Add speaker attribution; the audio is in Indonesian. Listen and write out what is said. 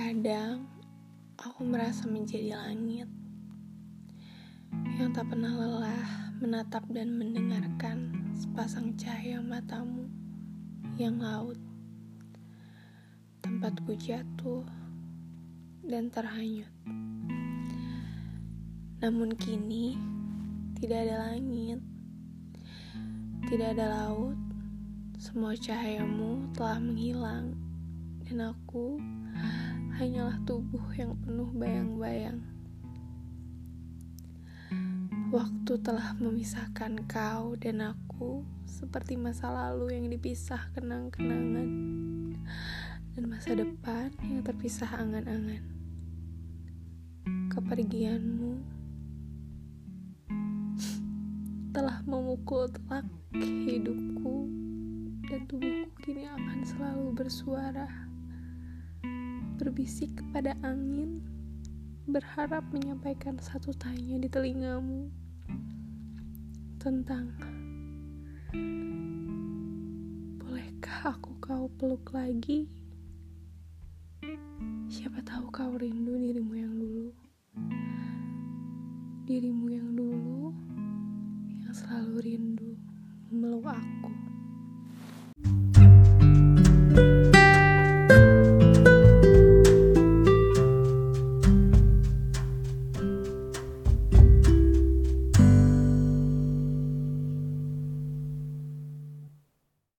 Speaker 1: Kadang aku merasa menjadi langit yang tak pernah lelah menatap dan mendengarkan sepasang cahaya matamu yang laut. Tempatku jatuh dan terhanyut. Namun kini tidak ada langit, tidak ada laut. Semua cahayamu telah menghilang dan aku hanyalah tubuh yang penuh bayang-bayang. Waktu telah memisahkan kau dan aku seperti masa lalu yang dipisah kenang-kenangan dan masa depan yang terpisah angan-angan. Kepergianmu telah memukul telak hidupku dan tubuhku kini akan selalu bersuara berbisik kepada angin, berharap menyampaikan satu tanya di telingamu tentang bolehkah aku kau peluk lagi? Siapa tahu kau rindu dirimu yang dulu, dirimu yang dulu yang selalu rindu meluk aku.